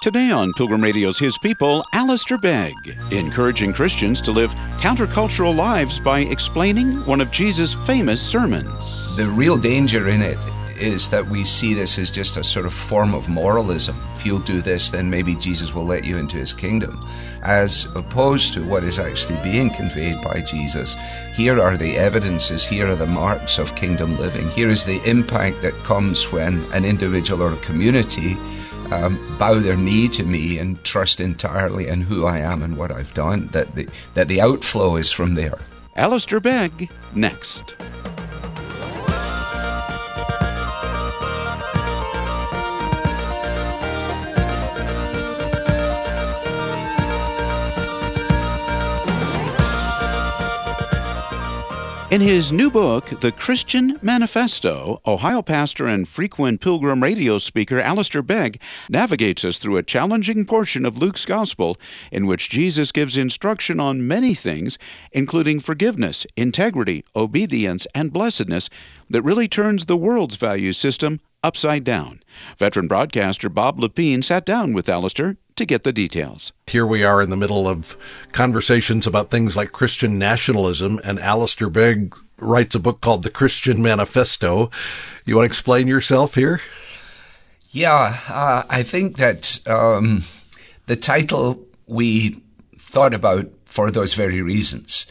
Today on Pilgrim Radio's His People, Alistair Begg, encouraging Christians to live countercultural lives by explaining one of Jesus' famous sermons. The real danger in it is that we see this as just a sort of form of moralism. If you'll do this, then maybe Jesus will let you into his kingdom. As opposed to what is actually being conveyed by Jesus. Here are the evidences, here are the marks of kingdom living. Here is the impact that comes when an individual or a community um, bow their knee to me and trust entirely in who I am and what I've done, that the, that the outflow is from there. Alistair Begg, next. In his new book, The Christian Manifesto, Ohio pastor and frequent pilgrim radio speaker Alistair Begg navigates us through a challenging portion of Luke's Gospel in which Jesus gives instruction on many things, including forgiveness, integrity, obedience, and blessedness, that really turns the world's value system upside down. Veteran broadcaster Bob Lepine sat down with Alistair to get the details. Here we are in the middle of conversations about things like Christian nationalism, and Alistair Begg writes a book called The Christian Manifesto. You want to explain yourself here? Yeah, uh, I think that um, the title we thought about for those very reasons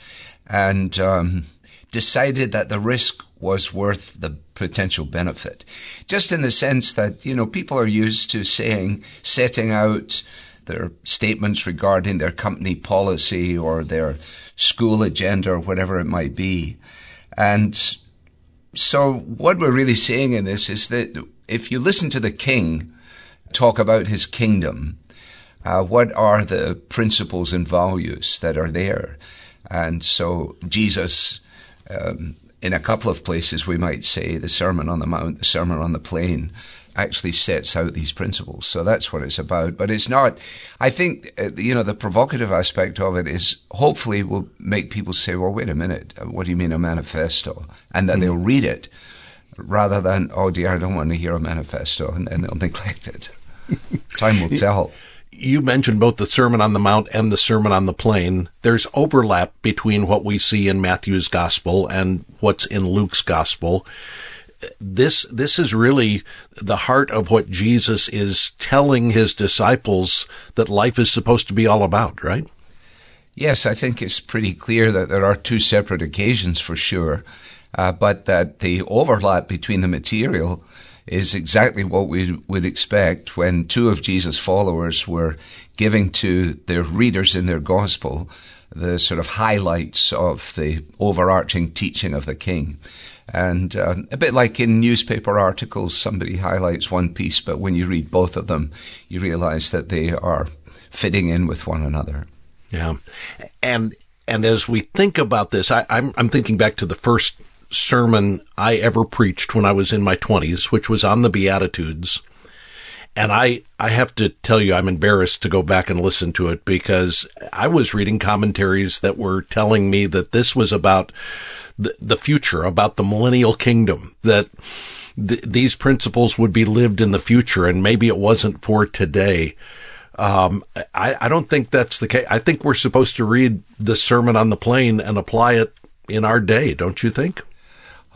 and um, decided that the risk was worth the potential benefit. Just in the sense that, you know, people are used to saying, setting out their statements regarding their company policy or their school agenda or whatever it might be. And so what we're really saying in this is that if you listen to the king talk about his kingdom, uh, what are the principles and values that are there? And so Jesus um, in a couple of places, we might say the Sermon on the Mount, the Sermon on the Plain, actually sets out these principles. So that's what it's about. But it's not, I think, uh, you know, the provocative aspect of it is hopefully will make people say, well, wait a minute, uh, what do you mean a manifesto? And then mm. they'll read it rather than, oh dear, I don't want to hear a manifesto, and then they'll neglect it. Time will tell you mentioned both the Sermon on the Mount and the Sermon on the Plain. There's overlap between what we see in Matthew's Gospel and what's in Luke's Gospel. This, this is really the heart of what Jesus is telling his disciples that life is supposed to be all about, right? Yes, I think it's pretty clear that there are two separate occasions for sure, uh, but that the overlap between the material is exactly what we would expect when two of Jesus' followers were giving to their readers in their gospel the sort of highlights of the overarching teaching of the king. And uh, a bit like in newspaper articles, somebody highlights one piece, but when you read both of them, you realize that they are fitting in with one another. Yeah. And and as we think about this, I, I'm, I'm thinking back to the first sermon I ever preached when I was in my 20s, which was on the Beatitudes. And I, I have to tell you, I'm embarrassed to go back and listen to it because I was reading commentaries that were telling me that this was about the, the future, about the millennial kingdom, that th- these principles would be lived in the future, and maybe it wasn't for today. Um, I, I don't think that's the case. I think we're supposed to read the Sermon on the Plain and apply it in our day, don't you think?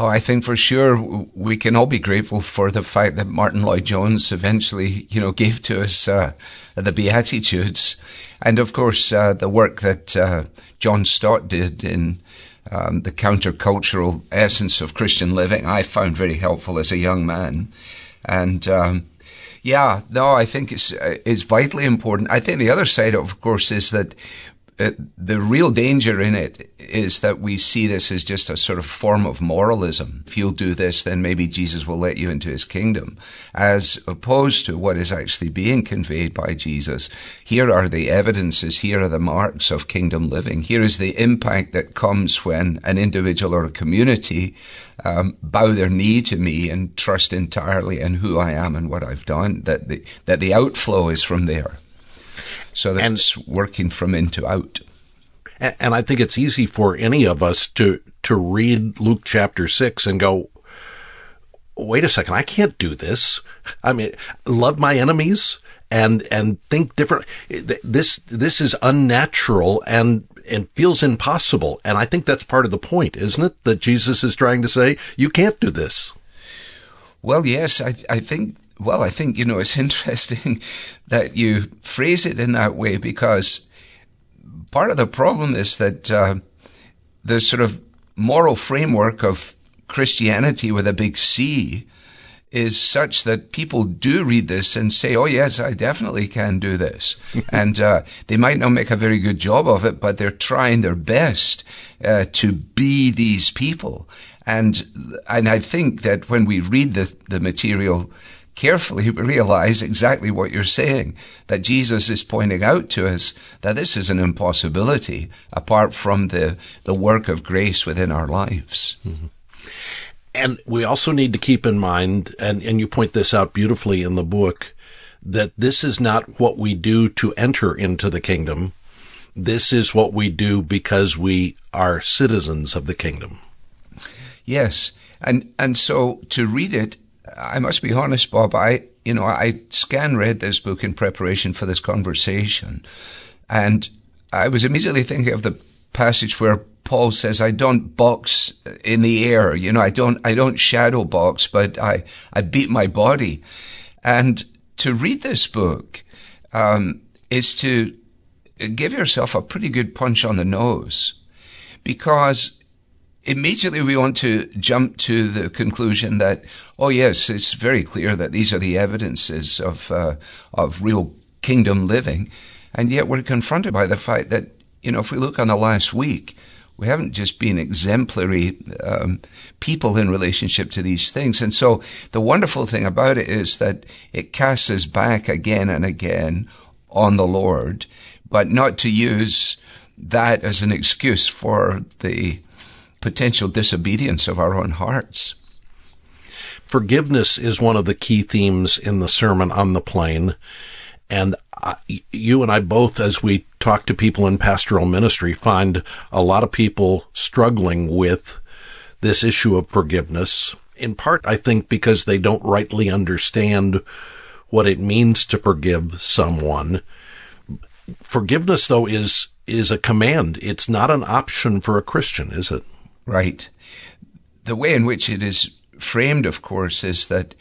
Oh, I think for sure we can all be grateful for the fact that Martyn Lloyd-Jones eventually, you know, gave to us uh, the Beatitudes, and of course uh, the work that uh, John Stott did in um, the countercultural essence of Christian living. I found very helpful as a young man, and um, yeah, no, I think it's uh, it's vitally important. I think the other side, of course, is that uh, the real danger in it is that we see this as just a sort of form of moralism. If you'll do this, then maybe Jesus will let you into his kingdom, as opposed to what is actually being conveyed by Jesus. Here are the evidences, here are the marks of kingdom living. Here is the impact that comes when an individual or a community um, bow their knee to me and trust entirely in who I am and what I've done, that the, that the outflow is from there. So that's and, working from in to out. And I think it's easy for any of us to, to read Luke chapter six and go, wait a second, I can't do this. I mean, love my enemies and and think different. This this is unnatural and and feels impossible. And I think that's part of the point, isn't it? That Jesus is trying to say you can't do this. Well, yes, I I think well, I think you know it's interesting that you phrase it in that way because part of the problem is that uh, the sort of moral framework of Christianity with a big C is such that people do read this and say, "Oh yes, I definitely can do this," and uh, they might not make a very good job of it, but they're trying their best uh, to be these people. And and I think that when we read the the material carefully, we realize exactly what you're saying. That Jesus is pointing out to us that this is an impossibility apart from the the work of grace within our lives. Mm-hmm. And we also need to keep in mind, and, and you point this out beautifully in the book, that this is not what we do to enter into the kingdom. This is what we do because we are citizens of the kingdom. Yes. And, and so to read it, I must be honest, Bob, I, you know, I scan read this book in preparation for this conversation. And I was immediately thinking of the passage where Paul says, I don't box in the air. You know, I don't, I don't shadow box, but I, I beat my body. And to read this book, um, is to give yourself a pretty good punch on the nose because immediately we want to jump to the conclusion that, oh yes, it's very clear that these are the evidences of, uh, of real kingdom living. And yet we're confronted by the fact that, you know, if we look on the last week, we haven't just been exemplary um, people in relationship to these things. And so the wonderful thing about it is that it casts us back again and again on the Lord, but not to use that as an excuse for the potential disobedience of our own hearts. Forgiveness is one of the key themes in the Sermon on the Plain. And I, you and I both, as we talk to people in pastoral ministry, find a lot of people struggling with this issue of forgiveness. In part, I think because they don't rightly understand what it means to forgive someone. Forgiveness, though, is is a command. It's not an option for a Christian, is it? Right. The way in which it is framed, of course, is that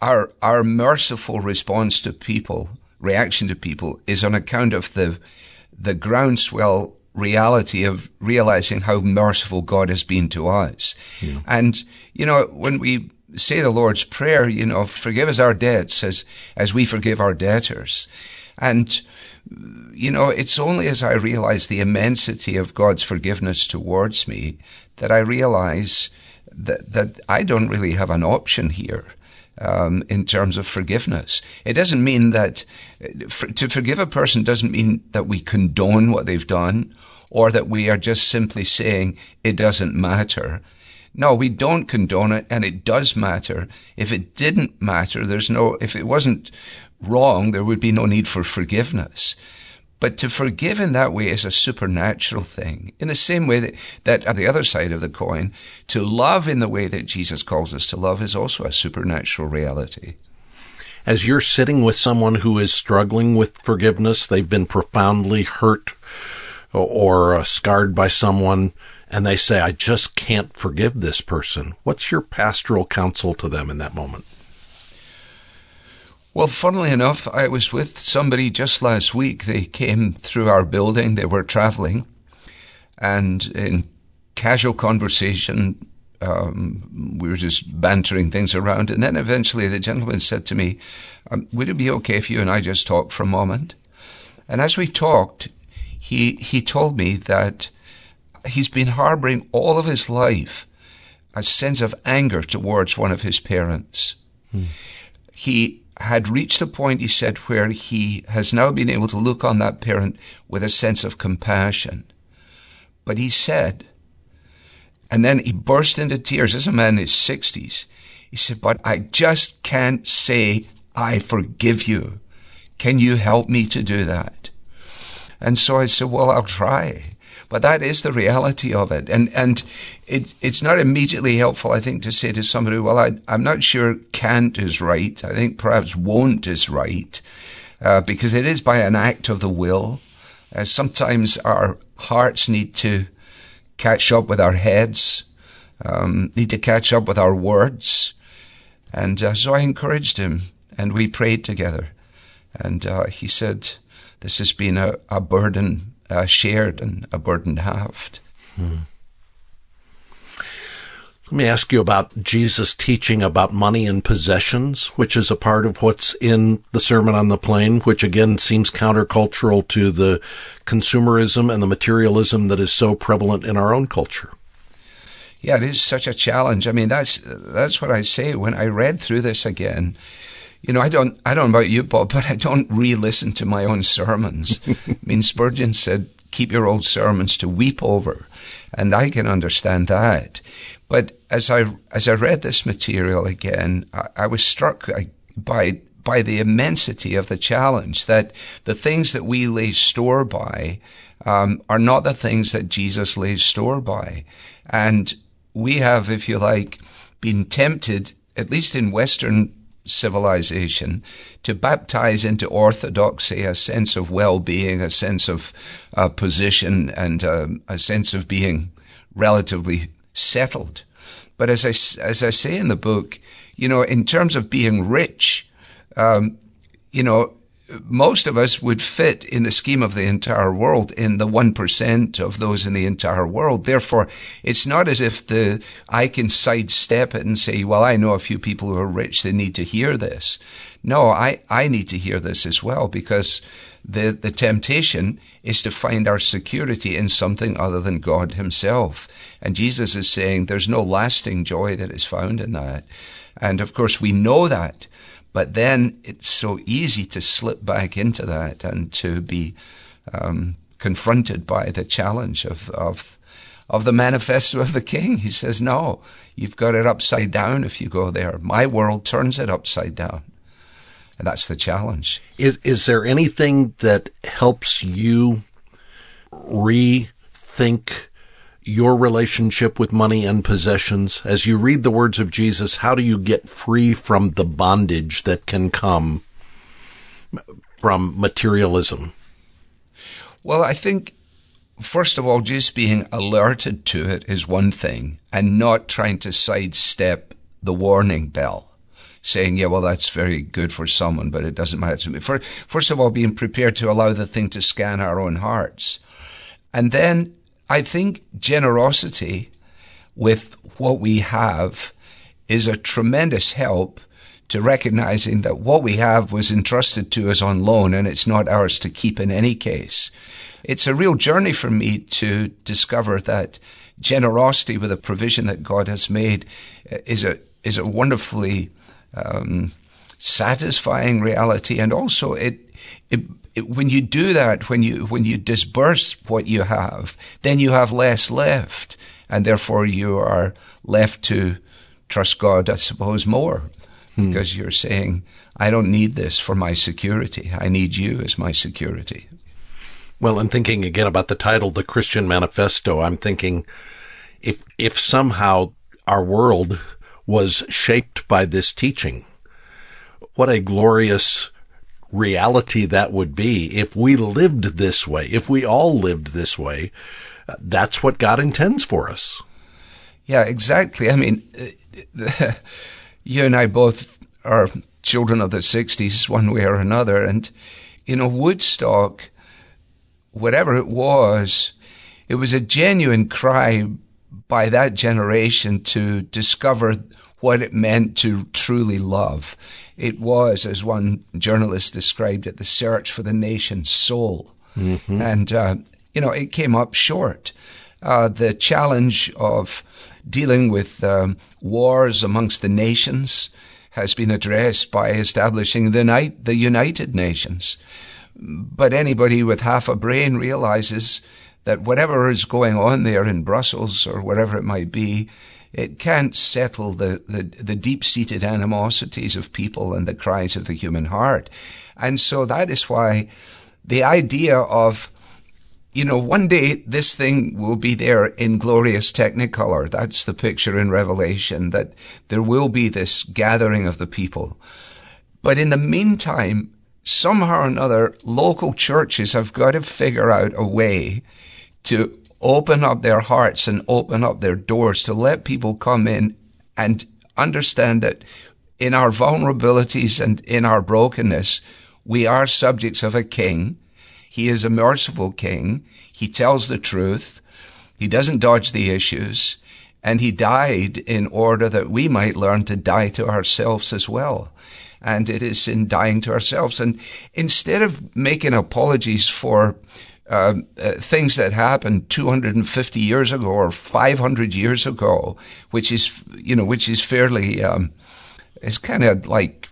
our our merciful response to people, reaction to people, is on account of the the groundswell reality of realizing how merciful God has been to us. Yeah. And you know, when we say the Lord's Prayer, you know, forgive us our debts as as we forgive our debtors. And you know, it's only as I realize the immensity of God's forgiveness towards me that I realize that that I don't really have an option here um, in terms of forgiveness. It doesn't mean that for, to forgive a person doesn't mean that we condone what they've done or that we are just simply saying it doesn't matter. No, we don't condone it and it does matter. If it didn't matter, there's no, if it wasn't wrong, there would be no need for forgiveness. But to forgive in that way is a supernatural thing. In the same way that, that at the other side of the coin, to love in the way that Jesus calls us to love is also a supernatural reality. As you're sitting with someone who is struggling with forgiveness, they've been profoundly hurt or uh, scarred by someone, and they say, I just can't forgive this person. What's your pastoral counsel to them in that moment? Well, funnily enough, I was with somebody just last week. They came through our building, they were traveling, and in casual conversation, um, we were just bantering things around. And then eventually the gentleman said to me, um, Would it be okay if you and I just talk for a moment? And as we talked, he, he told me that he's been harboring all of his life a sense of anger towards one of his parents. Hmm. He had reached a point, he said, where he has now been able to look on that parent with a sense of compassion. But he said, and then he burst into tears as a man in his 60s. He said, But I just can't say, I forgive you. Can you help me to do that? And so I said, Well, I'll try. But that is the reality of it. And, and it, it's not immediately helpful, I think, to say to somebody, well, I, I'm not sure can't is right. I think perhaps won't is right, uh, because it is by an act of the will. Uh, sometimes our hearts need to catch up with our heads, um, need to catch up with our words. And uh, so I encouraged him, and we prayed together. And uh, he said, This has been a, a burden uh, shared and a burden halved. Hmm. Let me ask you about Jesus' teaching about money and possessions, which is a part of what's in the Sermon on the Plain, which again seems countercultural to the consumerism and the materialism that is so prevalent in our own culture. Yeah, it is such a challenge. I mean, that's that's what I say when I read through this again. You know, I don't I don't know about you, Bob, but I don't re-listen to my own sermons. I mean, Spurgeon said, "Keep your old sermons to weep over," and I can understand that. But as I as I read this material again, I, I was struck by by the immensity of the challenge that the things that we lay store by um, are not the things that Jesus lays store by, and we have, if you like, been tempted, at least in Western civilization, to baptize into orthodoxy a sense of well-being, a sense of uh, position, and uh, a sense of being relatively settled. But as I, as I say in the book, you know, in terms of being rich, um, you know, most of us would fit in the scheme of the entire world in the 1% of those in the entire world. Therefore, it's not as if the, I can sidestep it and say, well, I know a few people who are rich, they need to hear this. No, I, I need to hear this as well because the, the temptation is to find our security in something other than God Himself. And Jesus is saying there's no lasting joy that is found in that. And of course, we know that. But then it's so easy to slip back into that and to be um, confronted by the challenge of, of, of the manifesto of the king. He says, No, you've got it upside down if you go there. My world turns it upside down. And that's the challenge. Is, is there anything that helps you rethink your relationship with money and possessions? As you read the words of Jesus, how do you get free from the bondage that can come from materialism? Well, I think, first of all, just being alerted to it is one thing and not trying to sidestep the warning bell. Saying, yeah, well, that's very good for someone, but it doesn't matter to me. First of all, being prepared to allow the thing to scan our own hearts. And then I think generosity with what we have is a tremendous help to recognizing that what we have was entrusted to us on loan and it's not ours to keep in any case. It's a real journey for me to discover that generosity with the provision that God has made is a is a wonderfully um, satisfying reality, and also it it when you do that, when you when you disburse what you have, then you have less left, and therefore you are left to trust God, I suppose, more, hmm. because you're saying, "I don't need this for my security. I need you as my security." Well, and thinking again about the title, "The Christian Manifesto," I'm thinking, if if somehow our world was shaped by this teaching, what a glorious reality that would be if we lived this way, if we all lived this way. That's what God intends for us. Yeah, exactly. I mean, you and I both are children of the 60s, one way or another. And, you know, Woodstock, whatever it was, it was a genuine cry by that generation to discover what it meant to truly love. It was, as one journalist described it, the search for the nation's soul. Mm-hmm. And, uh, you know, it came up short. Uh, the challenge of dealing with um, wars amongst the nations has been addressed by establishing the, night, the United Nations. But anybody with half a brain realizes that whatever is going on there in Brussels or wherever it might be, it can't settle the, the, the deep seated animosities of people and the cries of the human heart. And so that is why the idea of you know, one day this thing will be there in glorious technicolor. That's the picture in Revelation, that there will be this gathering of the people. But in the meantime, somehow or another, local churches have got to figure out a way to open up their hearts and open up their doors to let people come in and understand that in our vulnerabilities and in our brokenness, we are subjects of a king he is a merciful king. He tells the truth. He doesn't dodge the issues. And he died in order that we might learn to die to ourselves as well. And it is in dying to ourselves. And instead of making apologies for uh, things that happened 250 years ago or 500 years ago, which is, you know, which is fairly, um, it's kind of like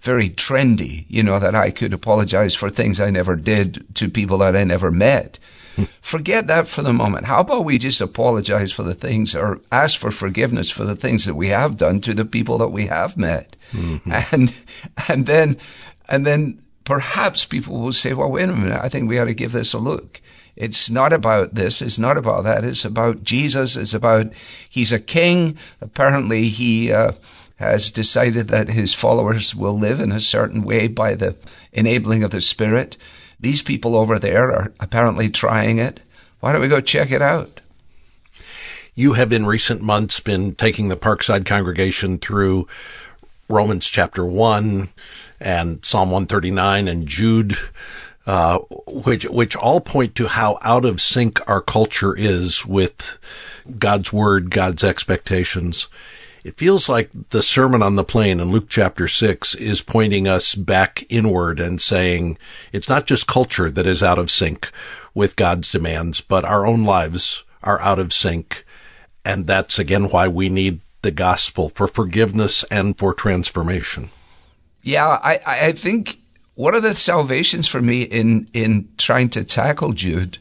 very trendy, you know, that I could apologize for things I never did to people that I never met. Forget that for the moment. How about we just apologize for the things or ask for forgiveness for the things that we have done to the people that we have met? Mm-hmm. And, and then, and then perhaps people will say, well, wait a minute. I think we ought to give this a look. It's not about this. It's not about that. It's about Jesus. It's about, he's a king. Apparently he, uh, has decided that his followers will live in a certain way by the enabling of the Spirit. These people over there are apparently trying it. Why don't we go check it out? You have in recent months been taking the Parkside congregation through Romans chapter 1 and Psalm 139 and Jude, uh, which, which all point to how out of sync our culture is with God's word, God's expectations. It feels like the Sermon on the Plain in Luke chapter 6 is pointing us back inward and saying it's not just culture that is out of sync with God's demands, but our own lives are out of sync. And that's again why we need the gospel for forgiveness and for transformation. Yeah, I, I think one of the salvations for me in, in trying to tackle Jude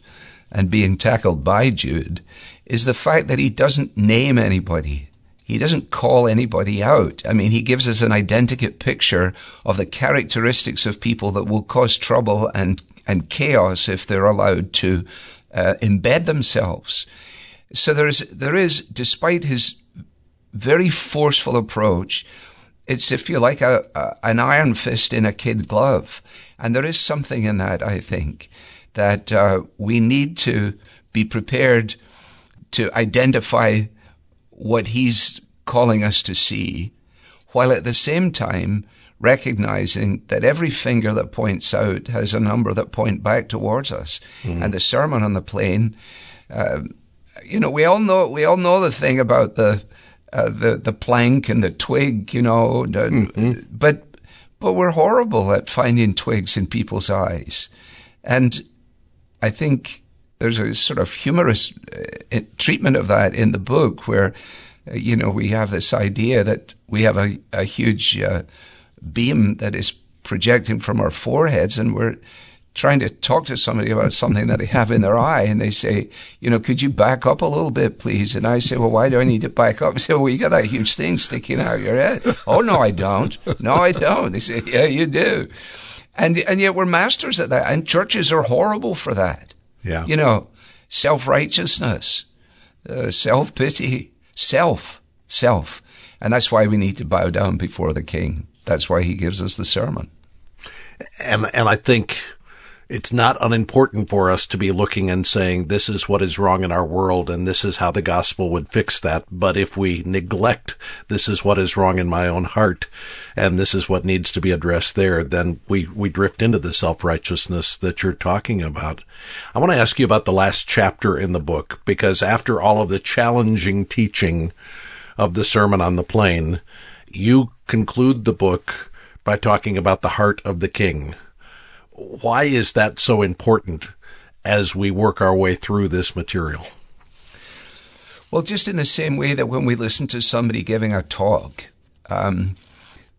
and being tackled by Jude is the fact that he doesn't name anybody he doesn't call anybody out. I mean, he gives us an identikit picture of the characteristics of people that will cause trouble and, and chaos if they're allowed to uh, embed themselves. So there is, there is, despite his very forceful approach, it's, if you like, a, a, an iron fist in a kid glove. And there is something in that, I think, that uh, we need to be prepared to identify what he's calling us to see, while at the same time recognizing that every finger that points out has a number that point back towards us. Mm. And the Sermon on the Plain, uh, you know, we all know we all know the thing about the uh, the the plank and the twig, you know, mm-hmm. but but we're horrible at finding twigs in people's eyes, and I think there's a sort of humorous uh, treatment of that in the book where, uh, you know, we have this idea that we have a, a huge uh, beam that is projecting from our foreheads and we're trying to talk to somebody about something that they have in their eye and they say, you know, could you back up a little bit, please? And I say, well, why do I need to back up? They say, well, you got that huge thing sticking out of your head. oh, no, I don't. No, I don't. They say, yeah, you do. And, and yet we're masters at that. And churches are horrible for that. Yeah. You know, self righteousness, uh, self pity, self, self. And that's why we need to bow down before the King. That's why he gives us the sermon. And, and I think it's not unimportant for us to be looking and saying, this is what is wrong in our world and this is how the gospel would fix that. But if we neglect, this is what is wrong in my own heart and this is what needs to be addressed there, then we, we drift into the self-righteousness that you're talking about. I want to ask you about the last chapter in the book because after all of the challenging teaching of the Sermon on the Plain, you conclude the book by talking about the heart of the king why is that so important as we work our way through this material? Well, just in the same way that when we listen to somebody giving a talk, um,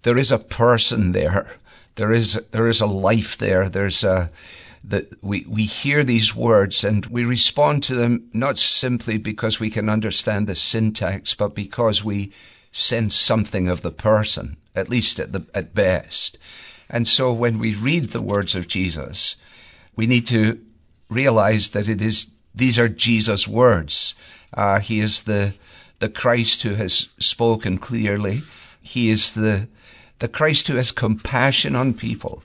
there is a person there. There is there is a life there. There's a that we, we hear these words and we respond to them not simply because we can understand the syntax, but because we sense something of the person, at least at the at best. And so when we read the words of Jesus, we need to realize that it is these are Jesus' words. Uh, he is the the Christ who has spoken clearly. He is the the Christ who has compassion on people.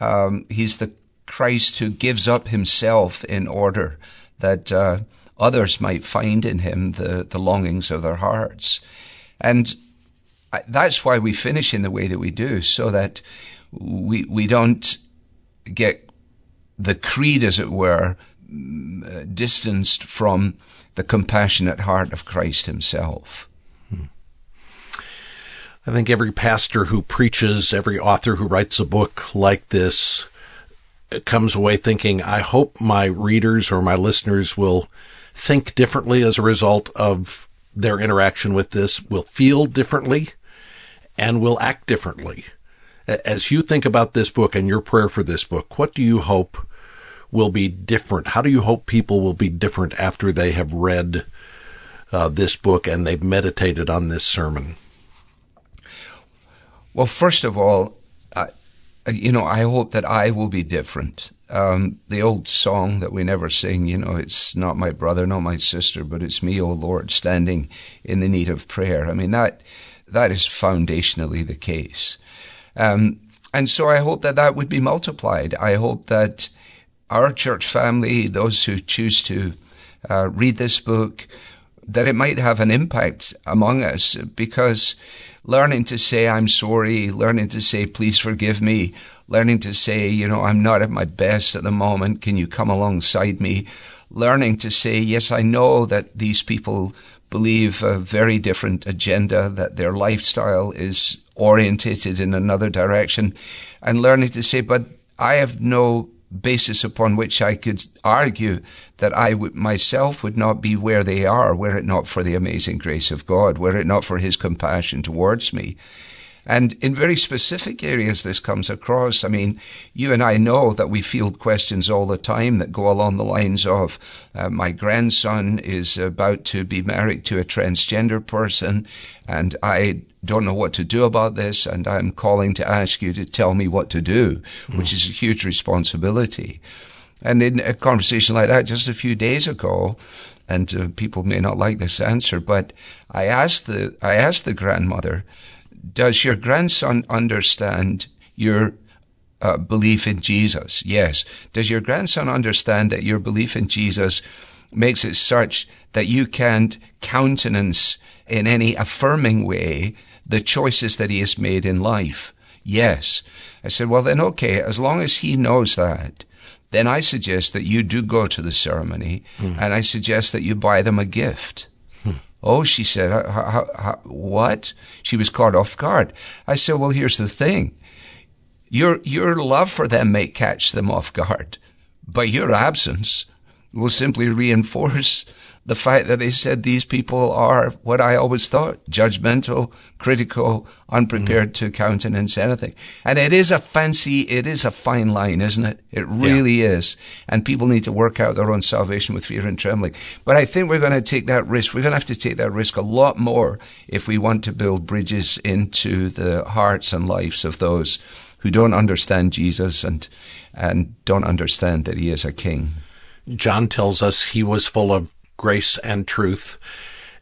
Um, he's the Christ who gives up himself in order that uh, others might find in him the, the longings of their hearts. And that's why we finish in the way that we do, so that we, we don't get the creed, as it were, uh, distanced from the compassionate heart of Christ himself. Hmm. I think every pastor who preaches, every author who writes a book like this uh, comes away thinking, I hope my readers or my listeners will think differently as a result of their interaction with this, will feel differently, and will act differently. As you think about this book and your prayer for this book, what do you hope will be different? How do you hope people will be different after they have read uh, this book and they've meditated on this sermon? Well, first of all, uh, you know, I hope that I will be different. Um, the old song that we never sing, you know, it's not my brother, not my sister, but it's me, O Lord, standing in the need of prayer. I mean, that that is foundationally the case. Um, and so I hope that that would be multiplied. I hope that our church family, those who choose to uh, read this book, that it might have an impact among us because learning to say, I'm sorry, learning to say, please forgive me, learning to say, you know, I'm not at my best at the moment. Can you come alongside me? Learning to say, yes, I know that these people believe a very different agenda, that their lifestyle is orientated in another direction, and learning to say, but I have no basis upon which I could argue that I myself would not be where they are were it not for the amazing grace of God, were it not for His compassion towards me. And in very specific areas, this comes across. I mean, you and I know that we field questions all the time that go along the lines of uh, my grandson is about to be married to a transgender person, and I don't know what to do about this, and I'm calling to ask you to tell me what to do, mm. which is a huge responsibility. And in a conversation like that just a few days ago, and uh, people may not like this answer, but I asked the I asked the grandmother, does your grandson understand your uh, belief in Jesus? Yes. Does your grandson understand that your belief in Jesus makes it such that you can't countenance in any affirming way the choices that he has made in life? Yes. I said, well, then, okay, as long as he knows that, then I suggest that you do go to the ceremony mm. and I suggest that you buy them a gift. Oh, she said, what? She was caught off guard. I said, well, here's the thing. Your, your love for them may catch them off guard, but your absence will simply reinforce the fact that they said these people are what I always thought judgmental, critical, unprepared mm-hmm. to countenance anything. And it is a fancy, it is a fine line, isn't it? It really yeah. is. And people need to work out their own salvation with fear and trembling. But I think we're going to take that risk. We're going to have to take that risk a lot more if we want to build bridges into the hearts and lives of those who don't understand Jesus and, and don't understand that he is a king. John tells us he was full of grace and truth.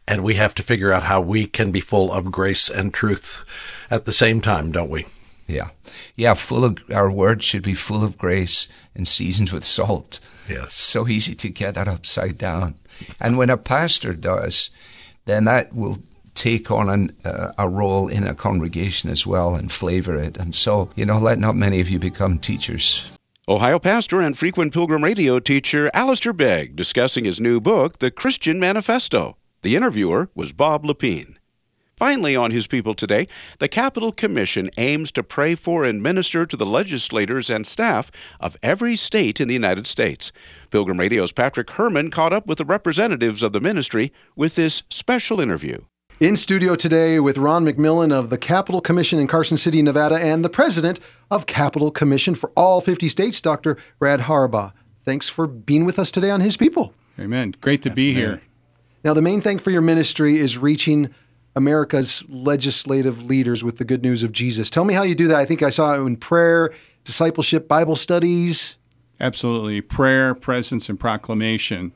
And we have to figure out how we can be full of grace and truth at the same time, don't we? Yeah. Yeah, full of our words should be full of grace and seasoned with salt. Yes. So easy to get that upside down. And when a pastor does, then that will take on an, uh, a role in a congregation as well and flavor it. And so, you know, let not many of you become teachers. Ohio pastor and frequent Pilgrim radio teacher Alistair Begg discussing his new book, The Christian Manifesto. The interviewer was Bob Lepine. Finally, on His People today, the Capitol Commission aims to pray for and minister to the legislators and staff of every state in the United States. Pilgrim Radio's Patrick Herman caught up with the representatives of the ministry with this special interview. In studio today with Ron McMillan of the Capitol Commission in Carson City, Nevada, and the president of Capitol Commission for all 50 states, Dr. Brad Harbaugh. Thanks for being with us today on His People. Amen. Great to be here. Now, the main thing for your ministry is reaching America's legislative leaders with the good news of Jesus. Tell me how you do that. I think I saw it in prayer, discipleship, Bible studies. Absolutely. Prayer, presence, and proclamation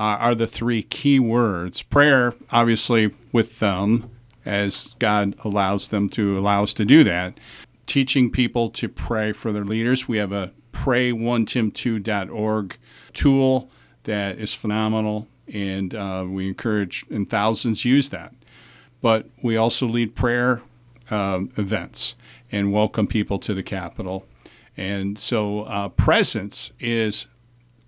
are the three key words. Prayer, obviously, with them, as God allows them to allow us to do that. Teaching people to pray for their leaders. We have a pray1tim2.org tool that is phenomenal, and uh, we encourage and thousands use that. But we also lead prayer uh, events and welcome people to the Capitol. And so, uh, presence is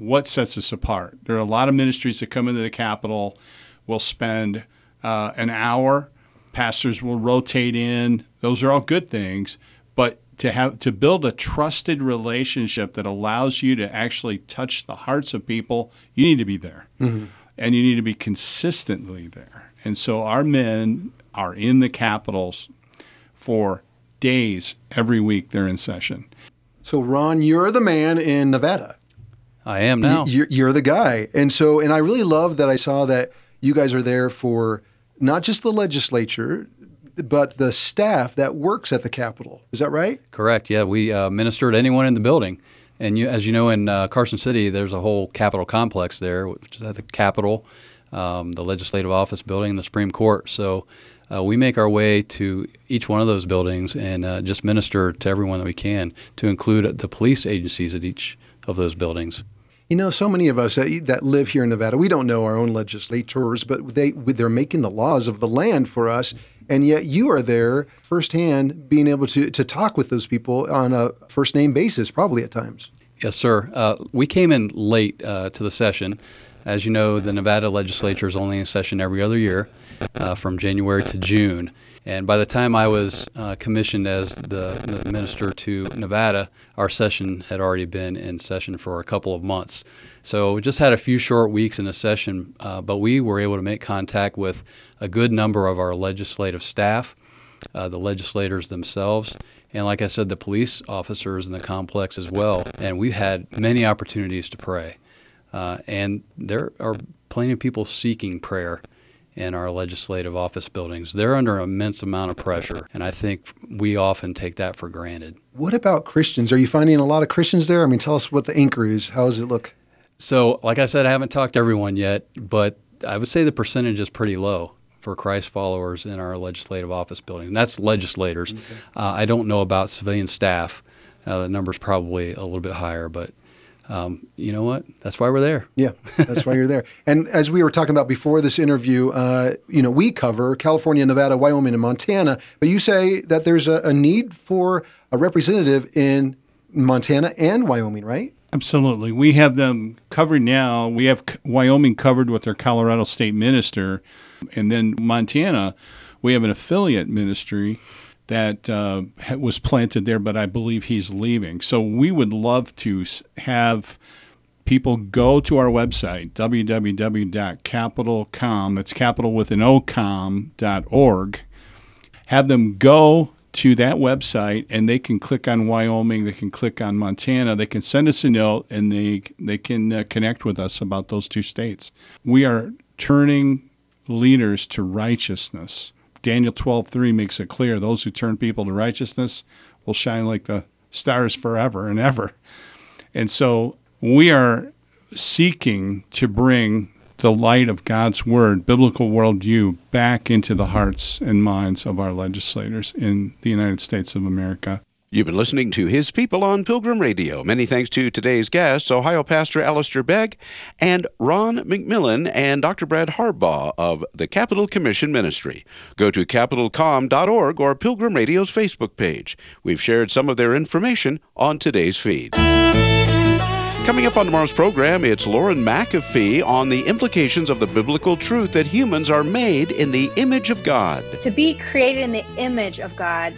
what sets us apart. There are a lot of ministries that come into the Capitol, will spend uh, an hour, pastors will rotate in. Those are all good things, but to have to build a trusted relationship that allows you to actually touch the hearts of people, you need to be there. Mm-hmm. And you need to be consistently there. And so our men are in the capitals for days every week they're in session. So Ron, you're the man in Nevada. I am now. You're, you're the guy. And so and I really love that I saw that you guys are there for not just the legislature, but the staff that works at the Capitol. Is that right? Correct. Yeah, we uh, minister to anyone in the building. And you, as you know, in uh, Carson City, there's a whole Capitol complex there, which is at the Capitol, um, the Legislative Office Building, and the Supreme Court. So uh, we make our way to each one of those buildings and uh, just minister to everyone that we can, to include the police agencies at each of those buildings. You know, so many of us that, that live here in Nevada, we don't know our own legislators, but they they're making the laws of the land for us, and yet you are there firsthand, being able to to talk with those people on a first name basis, probably at times. Yes, sir. Uh, we came in late uh, to the session. As you know, the Nevada legislature is only in session every other year, uh, from January to June. And by the time I was uh, commissioned as the, the, minister to Nevada, our session had already been in session for a couple of months. So we just had a few short weeks in a session, uh, but we were able to make contact with a good number of our legislative staff, uh, the legislators themselves, and like I said, the police officers in the complex as well. And we've had many opportunities to pray. Uh, and there are plenty of people seeking prayer in our legislative office buildings. They're under an immense amount of pressure, and I think we often take that for granted. What about Christians? Are you finding a lot of Christians there? I mean, tell us what the anchor is. How does it look? So, like I said, I haven't talked to everyone yet, but I would say the percentage is pretty low for Christ followers in our legislative office building. And that's legislators. Okay. Uh, I don't know about civilian staff. Uh, the number's probably a little bit higher, but um, you know what? That's why we're there. Yeah, that's why you're there. And as we were talking about before this interview, uh, you know, we cover California, Nevada, Wyoming, and Montana. But you say that there's a, a need for a representative in Montana and Wyoming, right? Absolutely. We have them covered now. We have Wyoming covered with their Colorado State minister. And then Montana, we have an affiliate ministry that uh, was planted there, but I believe he's leaving. So we would love to have people go to our website, www.capitolcom, that's capitol with an ocom.org, have them go to that website and they can click on Wyoming, they can click on Montana, they can send us a note and they, they can uh, connect with us about those two states. We are turning leaders to righteousness Daniel 12:3 makes it clear those who turn people to righteousness will shine like the stars forever and ever. And so we are seeking to bring the light of God's word, biblical worldview, back into the hearts and minds of our legislators in the United States of America. You've been listening to His People on Pilgrim Radio. Many thanks to today's guests, Ohio Pastor Alistair Begg and Ron McMillan and Dr. Brad Harbaugh of the Capitol Commission Ministry. Go to capitolcom.org or Pilgrim Radio's Facebook page. We've shared some of their information on today's feed. Coming up on tomorrow's program, it's Lauren McAfee on the implications of the biblical truth that humans are made in the image of God. To be created in the image of God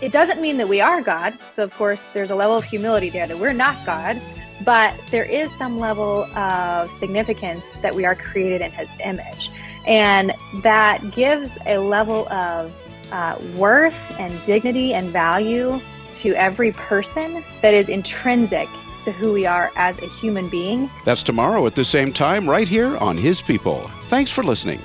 it doesn't mean that we are God. So, of course, there's a level of humility there that we're not God, but there is some level of significance that we are created in His image. And that gives a level of uh, worth and dignity and value to every person that is intrinsic to who we are as a human being. That's tomorrow at the same time, right here on His People. Thanks for listening.